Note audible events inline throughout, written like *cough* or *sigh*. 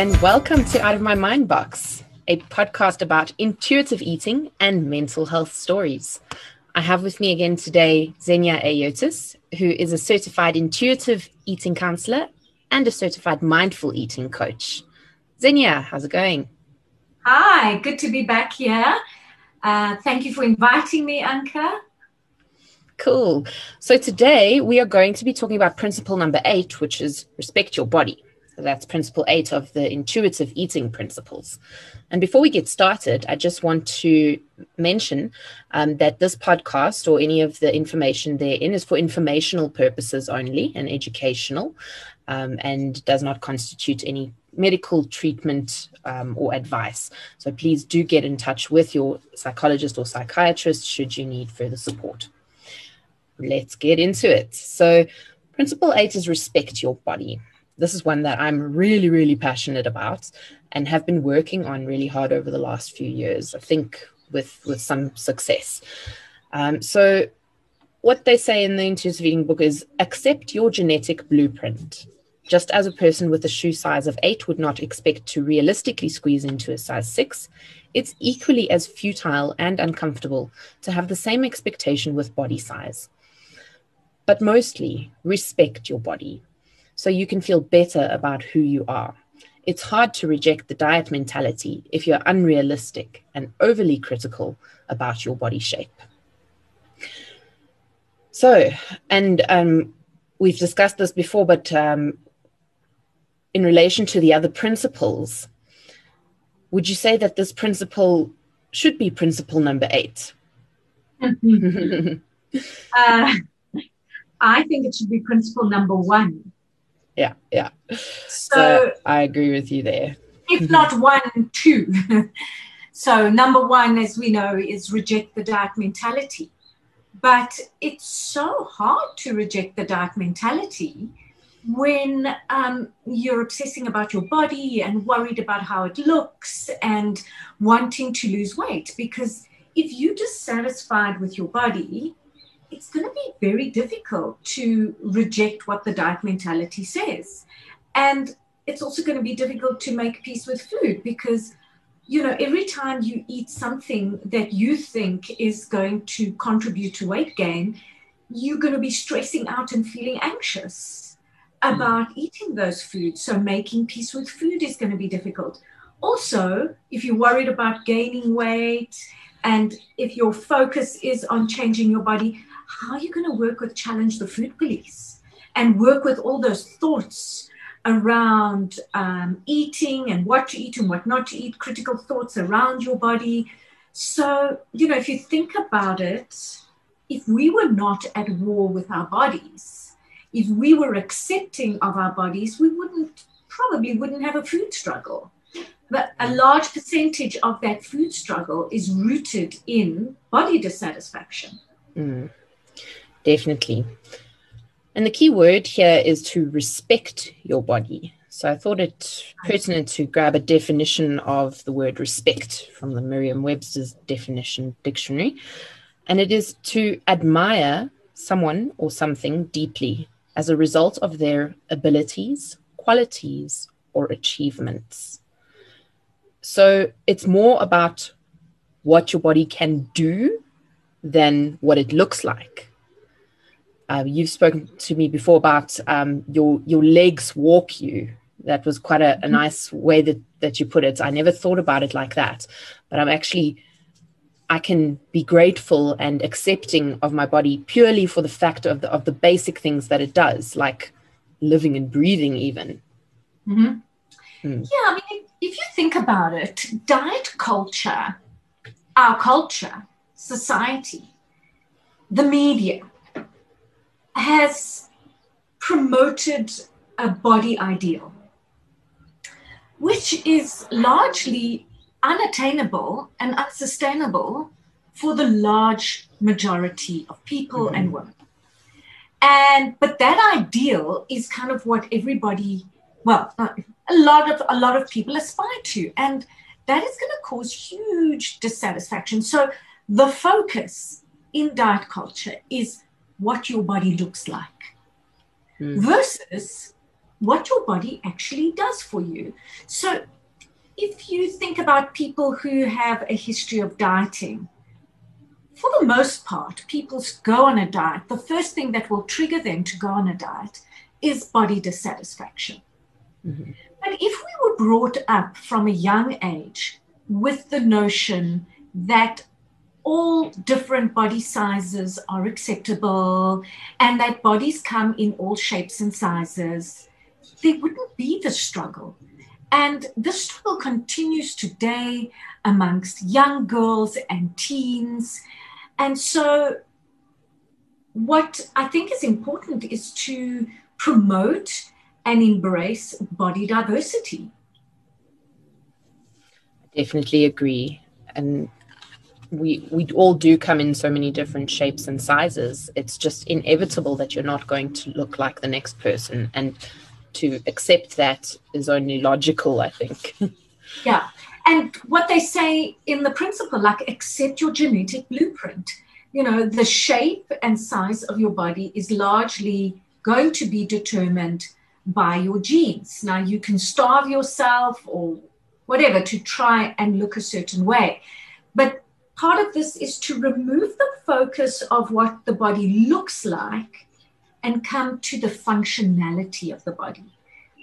And welcome to Out of My Mind Box, a podcast about intuitive eating and mental health stories. I have with me again today Xenia Ayotis, who is a certified intuitive eating counselor and a certified mindful eating coach. Xenia, how's it going? Hi, good to be back here. Uh, thank you for inviting me, Anke. Cool. So today we are going to be talking about principle number eight, which is respect your body. That's principle eight of the intuitive eating principles. And before we get started, I just want to mention um, that this podcast or any of the information therein is for informational purposes only and educational um, and does not constitute any medical treatment um, or advice. So please do get in touch with your psychologist or psychiatrist should you need further support. Let's get into it. So, principle eight is respect your body this is one that I'm really, really passionate about and have been working on really hard over the last few years. I think with with some success. Um, so, what they say in the intuitive eating book is accept your genetic blueprint. Just as a person with a shoe size of eight would not expect to realistically squeeze into a size six, it's equally as futile and uncomfortable to have the same expectation with body size. But mostly, respect your body so you can feel better about who you are. It's hard to reject the diet mentality if you're unrealistic and overly critical about your body shape. So, and um, we've discussed this before, but um, in relation to the other principles, would you say that this principle should be principle number eight? *laughs* uh, I think it should be principle number one yeah, yeah. So, so I agree with you there. If not one, two. *laughs* so number one, as we know, is reject the diet mentality. But it's so hard to reject the diet mentality when um, you're obsessing about your body and worried about how it looks and wanting to lose weight. Because if you're dissatisfied with your body, it's going to be very difficult to reject what the diet mentality says. And it's also going to be difficult to make peace with food because, you know, every time you eat something that you think is going to contribute to weight gain, you're going to be stressing out and feeling anxious about mm. eating those foods. So making peace with food is going to be difficult. Also, if you're worried about gaining weight and if your focus is on changing your body, how are you going to work with challenge the food police and work with all those thoughts around um, eating and what to eat and what not to eat, critical thoughts around your body. So, you know, if you think about it, if we were not at war with our bodies, if we were accepting of our bodies, we wouldn't probably wouldn't have a food struggle. But a large percentage of that food struggle is rooted in body dissatisfaction. Mm. Definitely. And the key word here is to respect your body. So I thought it pertinent to grab a definition of the word respect from the Merriam Webster's definition dictionary. And it is to admire someone or something deeply as a result of their abilities, qualities, or achievements. So it's more about what your body can do than what it looks like. Uh, you've spoken to me before about um, your your legs walk you. That was quite a, a mm-hmm. nice way that that you put it. I never thought about it like that, but I'm actually I can be grateful and accepting of my body purely for the fact of the of the basic things that it does, like living and breathing, even. Mm-hmm. Mm. Yeah, I mean, if you think about it, diet culture, our culture, society, the media, has promoted a body ideal, which is largely unattainable and unsustainable for the large majority of people mm-hmm. and women. And but that ideal is kind of what everybody, well, a lot of a lot of people aspire to, and that is going to cause huge dissatisfaction. So the focus in diet culture is what your body looks like mm. versus what your body actually does for you. So, if you think about people who have a history of dieting, for the most part, people go on a diet. The first thing that will trigger them to go on a diet is body dissatisfaction. Mm-hmm. But if we were brought up from a young age with the notion that all different body sizes are acceptable and that bodies come in all shapes and sizes, there wouldn't be the struggle. And this struggle continues today amongst young girls and teens and so, what I think is important is to promote and embrace body diversity. I definitely agree. And we we all do come in so many different shapes and sizes. It's just inevitable that you're not going to look like the next person. And to accept that is only logical, I think. *laughs* yeah and what they say in the principle, like accept your genetic blueprint. You know, the shape and size of your body is largely going to be determined by your genes. Now, you can starve yourself or whatever to try and look a certain way. But part of this is to remove the focus of what the body looks like and come to the functionality of the body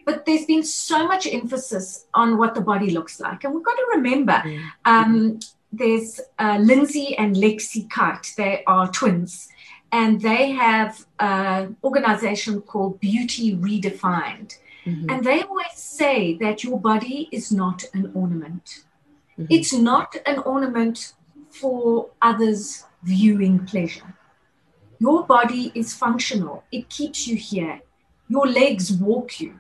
but there's been so much emphasis on what the body looks like. And we've got to remember mm. um, there's uh, Lindsay and Lexie Kite, they are twins, and they have an organization called Beauty Redefined. Mm-hmm. And they always say that your body is not an ornament. Mm-hmm. It's not an ornament for others' viewing pleasure. Your body is functional, it keeps you here. Your legs walk you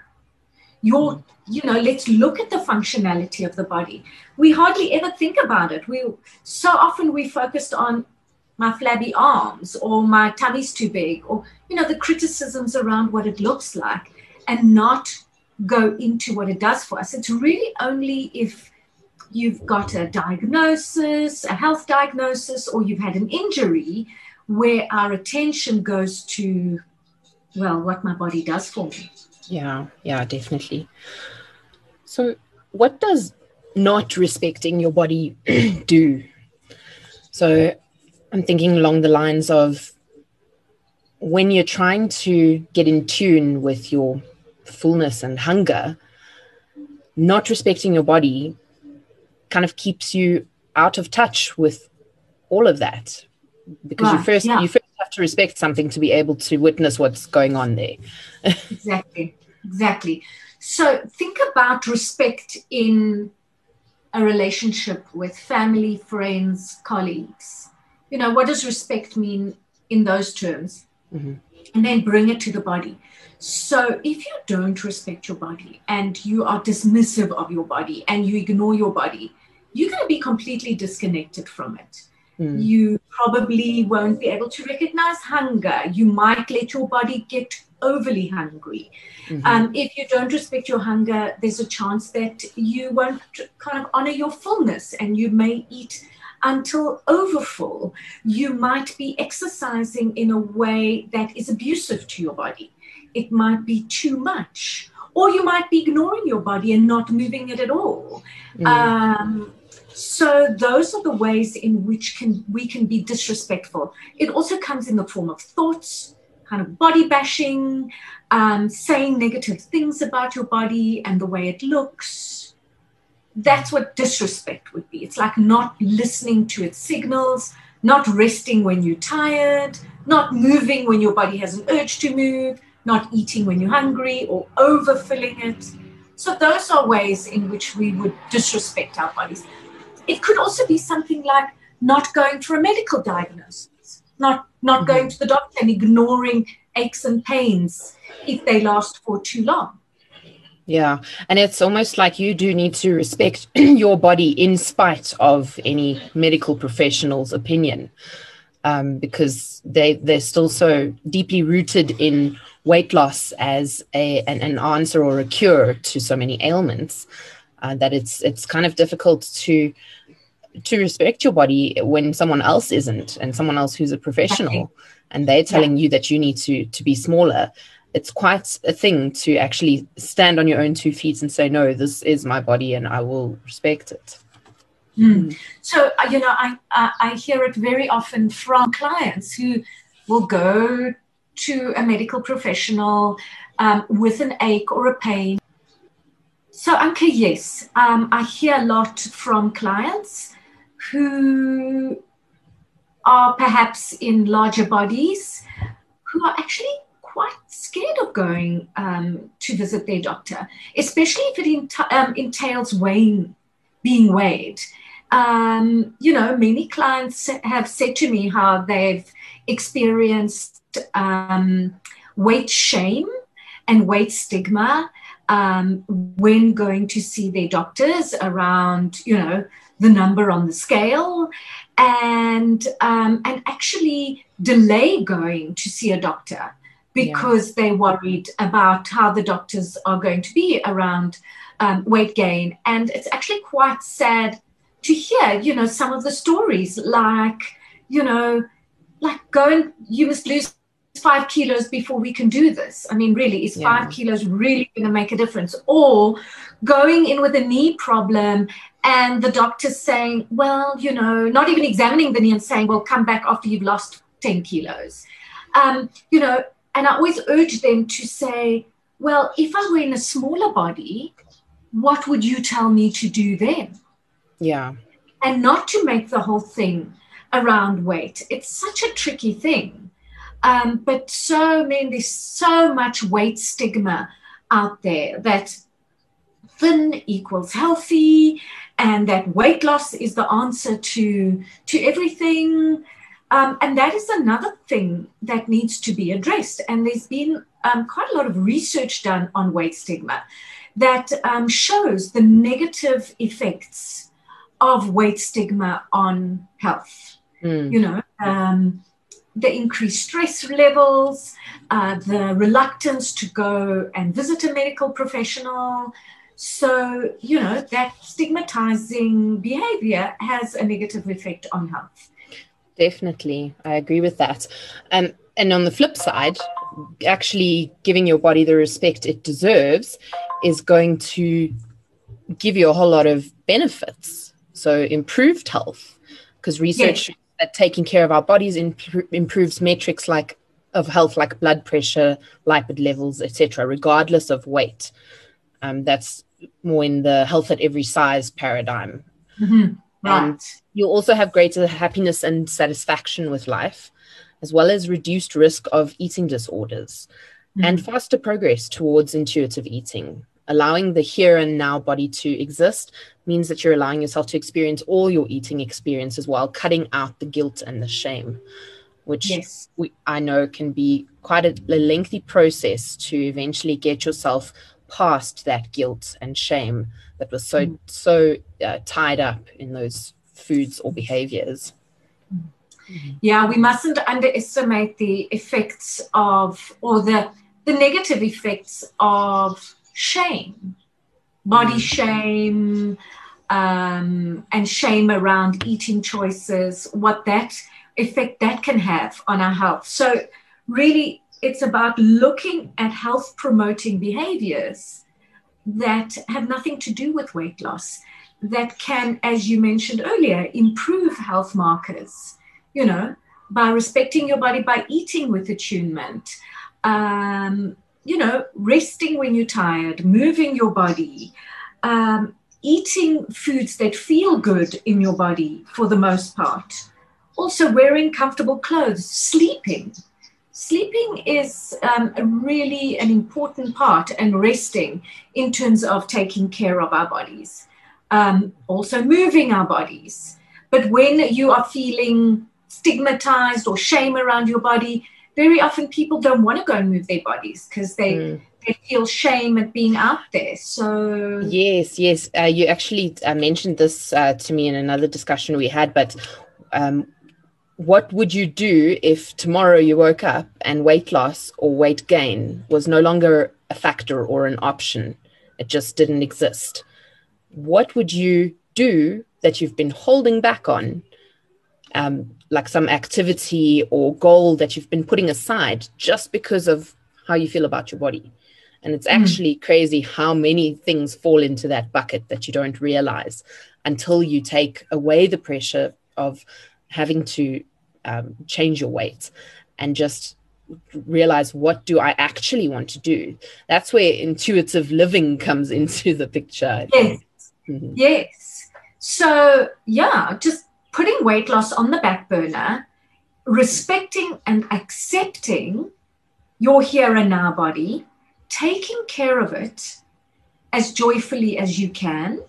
your you know let's look at the functionality of the body we hardly ever think about it we so often we focused on my flabby arms or my tummy's too big or you know the criticisms around what it looks like and not go into what it does for us it's really only if you've got a diagnosis a health diagnosis or you've had an injury where our attention goes to well what my body does for me yeah, yeah, definitely. So, what does not respecting your body *clears throat* do? So, I'm thinking along the lines of when you're trying to get in tune with your fullness and hunger, not respecting your body kind of keeps you out of touch with all of that because you first yeah. you first have to respect something to be able to witness what's going on there. *laughs* exactly. Exactly. So think about respect in a relationship with family, friends, colleagues. You know, what does respect mean in those terms? Mm-hmm. And then bring it to the body. So if you don't respect your body and you are dismissive of your body and you ignore your body, you're going to be completely disconnected from it. Mm. You probably won't be able to recognize hunger. You might let your body get overly hungry. Mm-hmm. Um, if you don't respect your hunger, there's a chance that you won't kind of honor your fullness and you may eat until overfull. You might be exercising in a way that is abusive to your body. It might be too much. Or you might be ignoring your body and not moving it at all. Mm. Um, so those are the ways in which can we can be disrespectful. It also comes in the form of thoughts, kind of body bashing, um, saying negative things about your body and the way it looks. That's what disrespect would be. It's like not listening to its signals, not resting when you're tired, not moving when your body has an urge to move, not eating when you're hungry or overfilling it. So, those are ways in which we would disrespect our bodies. It could also be something like not going for a medical diagnosis not not mm-hmm. going to the doctor and ignoring aches and pains if they last for too long. Yeah, and it's almost like you do need to respect *clears throat* your body in spite of any medical professional's opinion, um, because they they're still so deeply rooted in weight loss as a an, an answer or a cure to so many ailments uh, that it's it's kind of difficult to to respect your body when someone else isn't and someone else who's a professional. And they're telling yeah. you that you need to to be smaller it's quite a thing to actually stand on your own two feet and say, no, this is my body and I will respect it. Mm. So, uh, you know, I, I, I hear it very often from clients who will go to a medical professional um, with an ache or a pain. So, Anke, yes, um, I hear a lot from clients who are perhaps in larger bodies who are actually quite scared of going um, to visit their doctor, especially if it um, entails weighing, being weighed. Um, you know, many clients have said to me how they've experienced um, weight shame and weight stigma um, when going to see their doctors around, you know, the number on the scale and um, and actually delay going to see a doctor because yeah. they're worried about how the doctors are going to be around um, weight gain and it's actually quite sad to hear you know some of the stories like you know like go and you must lose five kilos before we can do this. I mean, really, is yeah. five kilos really going to make a difference? Or going in with a knee problem and the doctor's saying, well, you know, not even examining the knee and saying, well, come back after you've lost 10 kilos. Um, you know, and I always urge them to say, well, if I were in a smaller body, what would you tell me to do then? Yeah. And not to make the whole thing around weight. It's such a tricky thing. Um, but so many, there's so much weight stigma out there that thin equals healthy and that weight loss is the answer to to everything um, and that is another thing that needs to be addressed and there's been um, quite a lot of research done on weight stigma that um, shows the negative effects of weight stigma on health mm. you know um, the increased stress levels, uh, the reluctance to go and visit a medical professional. So, you know, that stigmatizing behavior has a negative effect on health. Definitely. I agree with that. Um, and on the flip side, actually giving your body the respect it deserves is going to give you a whole lot of benefits. So, improved health, because research yes that taking care of our bodies imp- improves metrics like of health like blood pressure lipid levels etc regardless of weight um, that's more in the health at every size paradigm mm-hmm. Right. and you'll also have greater happiness and satisfaction with life as well as reduced risk of eating disorders mm-hmm. and faster progress towards intuitive eating allowing the here and now body to exist means that you're allowing yourself to experience all your eating experiences while cutting out the guilt and the shame which yes. we, i know can be quite a, a lengthy process to eventually get yourself past that guilt and shame that was so mm. so uh, tied up in those foods or behaviors yeah we mustn't underestimate the effects of or the the negative effects of shame, body mm. shame, um, and shame around eating choices, what that effect that can have on our health. So, really, it's about looking at health promoting behaviors that have nothing to do with weight loss, that can, as you mentioned earlier, improve health markers, you know, by respecting your body, by eating with attunement. Um, you know, resting when you're tired, moving your body, um, eating foods that feel good in your body for the most part. Also, wearing comfortable clothes, sleeping. Sleeping is um, really an important part, and resting in terms of taking care of our bodies. Um, also, moving our bodies. But when you are feeling stigmatized or shame around your body, very often people don't want to go and move their bodies because they mm. they feel shame at being out there. So yes, yes, uh, you actually uh, mentioned this uh, to me in another discussion we had, but. Um, what would you do if tomorrow you woke up and weight loss or weight gain was no longer a factor or an option? It just didn't exist. What would you do that you've been holding back on um, like some activity or goal that you've been putting aside just because of how you feel about your body. And it's hmm. actually mm. crazy how many things fall into that bucket that you don't realize until you take away the pressure of having to um, change your weight and just realize what do I actually want to do. That's where intuitive living comes *laughs* into the picture. Yes. Mm-hmm. Yes. So, yeah, just putting weight loss on the back burner, respecting and accepting your here and now body, taking care of it as joyfully as you can,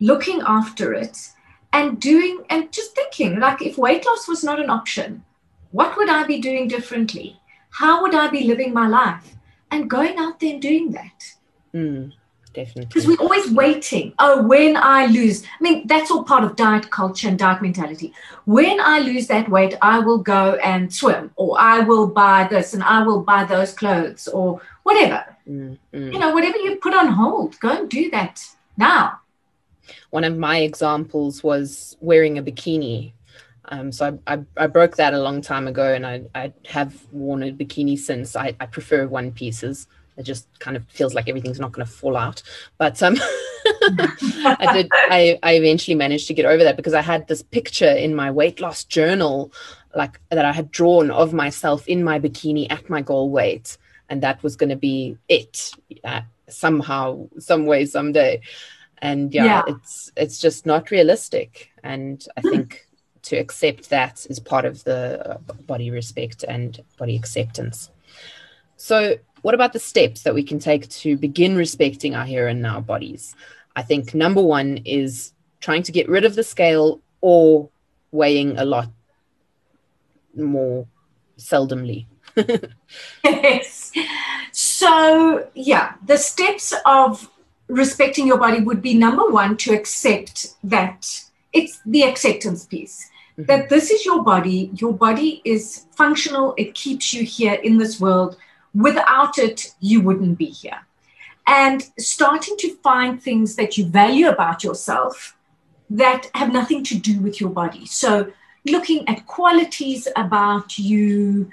looking after it, and doing and just thinking like if weight loss was not an option, what would I be doing differently? How would I be living my life? And going out there and doing that. Mm, definitely. Because we're always waiting. Oh, when I lose, I mean, that's all part of diet culture and diet mentality. When I lose that weight, I will go and swim, or I will buy this and I will buy those clothes, or whatever. Mm, mm. You know, whatever you put on hold, go and do that now. One of my examples was wearing a bikini um, so I, I, I, broke that a long time ago, and I, I have worn a bikini since. I, I prefer one pieces. It just kind of feels like everything's not going to fall out. But um, *laughs* I did. I, I eventually managed to get over that because I had this picture in my weight loss journal, like that I had drawn of myself in my bikini at my goal weight, and that was going to be it uh, somehow, some way, someday. And yeah, yeah, it's it's just not realistic. And I think to accept that is part of the uh, body respect and body acceptance. So, what about the steps that we can take to begin respecting our here and now bodies? I think number one is trying to get rid of the scale or weighing a lot more seldomly. *laughs* yes. So, yeah, the steps of respecting your body would be number one to accept that it's the acceptance piece mm-hmm. that this is your body. Your body is functional, it keeps you here in this world. Without it, you wouldn't be here. And starting to find things that you value about yourself that have nothing to do with your body. So, looking at qualities about you,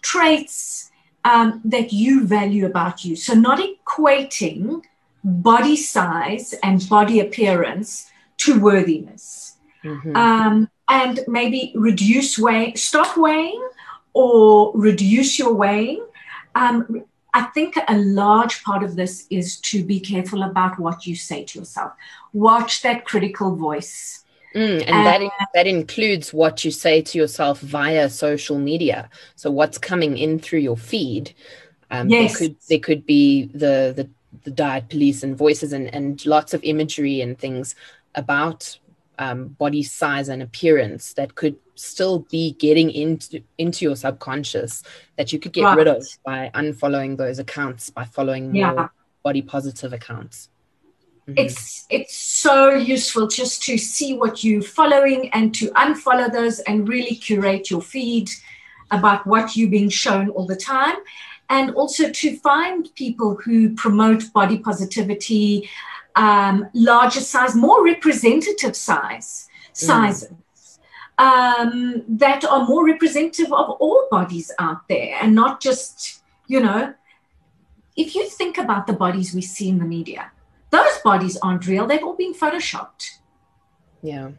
traits um, that you value about you. So, not equating body size and body appearance to worthiness. Mm-hmm. Um, and maybe reduce weight, stop weighing or reduce your weighing. Um, I think a large part of this is to be careful about what you say to yourself. Watch that critical voice. Mm, and, and that, in, that includes what you say to yourself via social media. So what's coming in through your feed. Um, yes. there, could, there could be the, the, the diet police and voices and, and lots of imagery and things about um, body size and appearance that could still be getting into into your subconscious that you could get right. rid of by unfollowing those accounts by following more body positive accounts mm-hmm. it's it's so useful just to see what you're following and to unfollow those and really curate your feed about what you're being shown all the time and also to find people who promote body positivity um, larger size, more representative size sizes. Mm. Um, that are more representative of all bodies out there and not just, you know, if you think about the bodies we see in the media, those bodies aren't real. They've all been photoshopped. Yeah.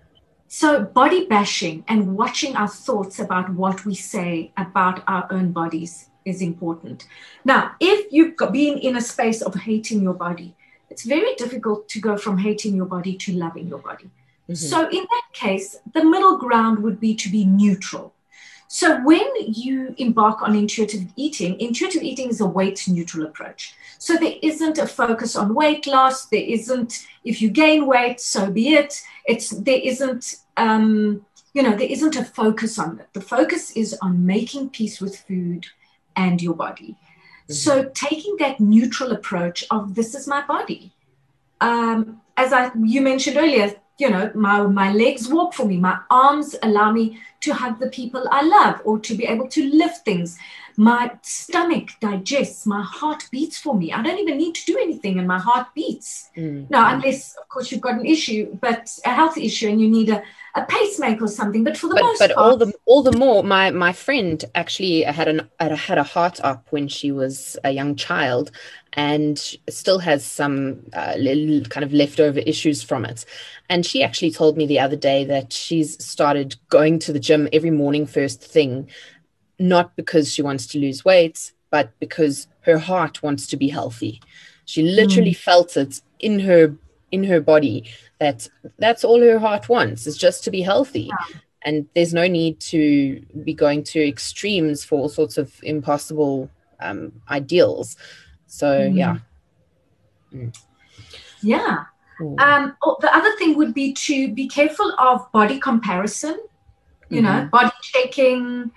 So, body bashing and watching our thoughts about what we say about our own bodies is important. Now, if you've been in a space of hating your body, it's very difficult to go from hating your body to loving your body. Mm-hmm. So, in that case, the middle ground would be to be neutral. So, when you embark on intuitive eating, intuitive eating is a weight neutral approach. So, there isn't a focus on weight loss. There isn't, if you gain weight, so be it. It's, there isn't, um, you know, there isn't a focus on it. The focus is on making peace with food and your body. Mm-hmm. So taking that neutral approach of this is my body. Um, as I you mentioned earlier, you know, my, my legs walk for me, my arms allow me to hug the people I love or to be able to lift things. My stomach digests, my heart beats for me. I don't even need to do anything and my heart beats. Mm. Now, unless, of course, you've got an issue, but a health issue and you need a, a pacemaker or something. But for the but, most but part, all the all the more, my my friend actually had an had a heart up when she was a young child, and still has some uh, little kind of leftover issues from it. And she actually told me the other day that she's started going to the gym every morning first thing, not because she wants to lose weight, but because her heart wants to be healthy. She literally mm. felt it in her in her body that that's all her heart wants is just to be healthy. Yeah. And there's no need to be going to extremes for all sorts of impossible um, ideals. So mm. yeah. Mm. Yeah. Um, oh, the other thing would be to be careful of body comparison, you mm-hmm. know, body checking.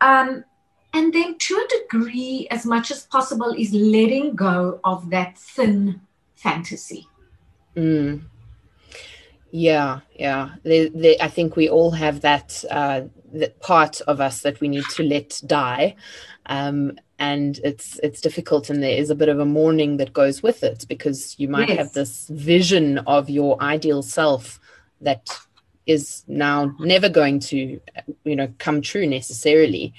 Um, and then to a degree, as much as possible, is letting go of that thin fantasy. Mm. Yeah, yeah. They, they, I think we all have that, uh, that part of us that we need to let die. Um, and it's it's difficult and there is a bit of a mourning that goes with it because you might yes. have this vision of your ideal self that is now never going to you know come true necessarily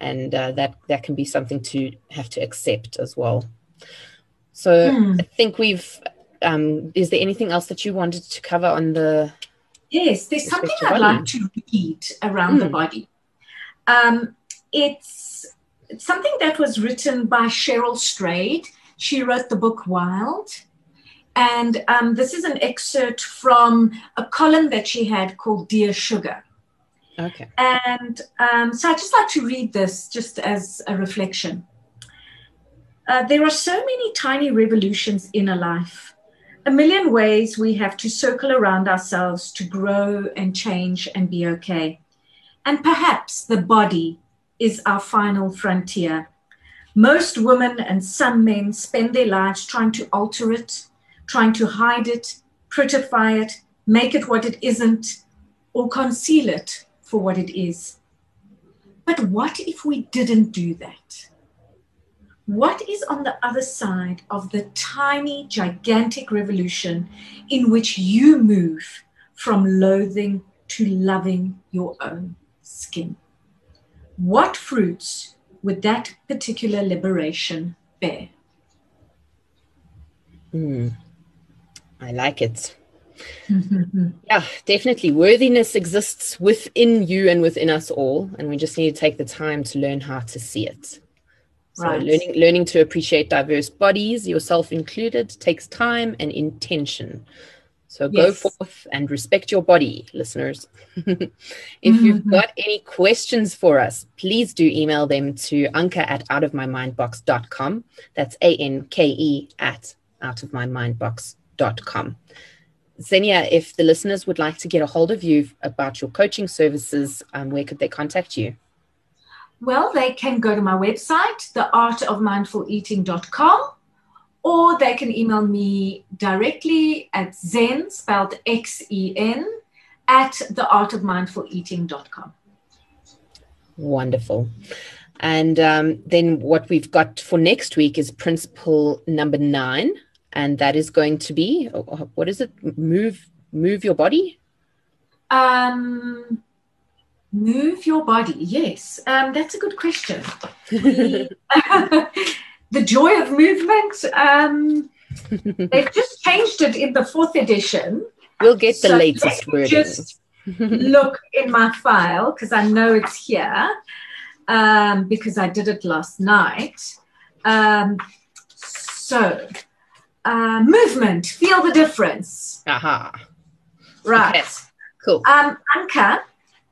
and uh, that that can be something to have to accept as well so hmm. i think we've um, is there anything else that you wanted to cover on the yes there's something i'd body? like to read around the hmm. body um, it's something that was written by Cheryl Strayed. She wrote the book Wild. And um, this is an excerpt from a column that she had called Dear Sugar. Okay. And um, so I'd just like to read this just as a reflection. Uh, there are so many tiny revolutions in a life, a million ways we have to circle around ourselves to grow and change and be okay. And perhaps the body is our final frontier. Most women and some men spend their lives trying to alter it, trying to hide it, prettify it, make it what it isn't, or conceal it for what it is. But what if we didn't do that? What is on the other side of the tiny, gigantic revolution in which you move from loathing to loving your own skin? what fruits would that particular liberation bear? Mm, I like it. yeah, definitely. Worthiness exists within you and within us all, and we just need to take the time to learn how to see it. So right. learning learning to appreciate diverse bodies, yourself included, takes time and intention. So yes. go forth and respect your body, listeners. *laughs* if mm-hmm. you've got any questions for us, please do email them to anke at outofmymindbox.com. That's A N K E at outofmymindbox.com. Xenia, if the listeners would like to get a hold of you about your coaching services, um, where could they contact you? Well, they can go to my website, theartofmindfuleating.com or they can email me directly at Zen, spelled X E N, at theartofmindfuleating.com. Wonderful. And um, then what we've got for next week is principle number nine, and that is going to be what is it? Move, move your body. Um, move your body. Yes, um, that's a good question. We, *laughs* the joy of movement. Um, *laughs* they've just changed it in the fourth edition. We'll get the so latest wording. Just look in my file because I know it's here um, because I did it last night. Um, so, uh, movement, feel the difference. Aha. Right. Okay. Cool. Um, Anke,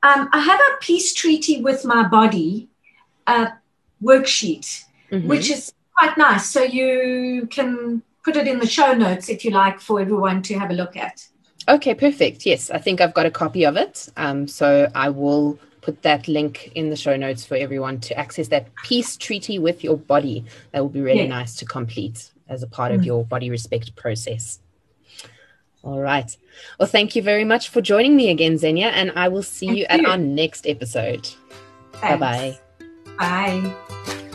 um, I have a peace treaty with my body uh, worksheet, mm-hmm. which is quite nice. So you can put it in the show notes if you like for everyone to have a look at. Okay, perfect. Yes, I think I've got a copy of it. Um, so I will put that link in the show notes for everyone to access that peace treaty with your body. That will be really nice to complete as a part mm. of your body respect process. All right. Well, thank you very much for joining me again, Xenia, and I will see Thank you at our next episode. Bye bye. Bye.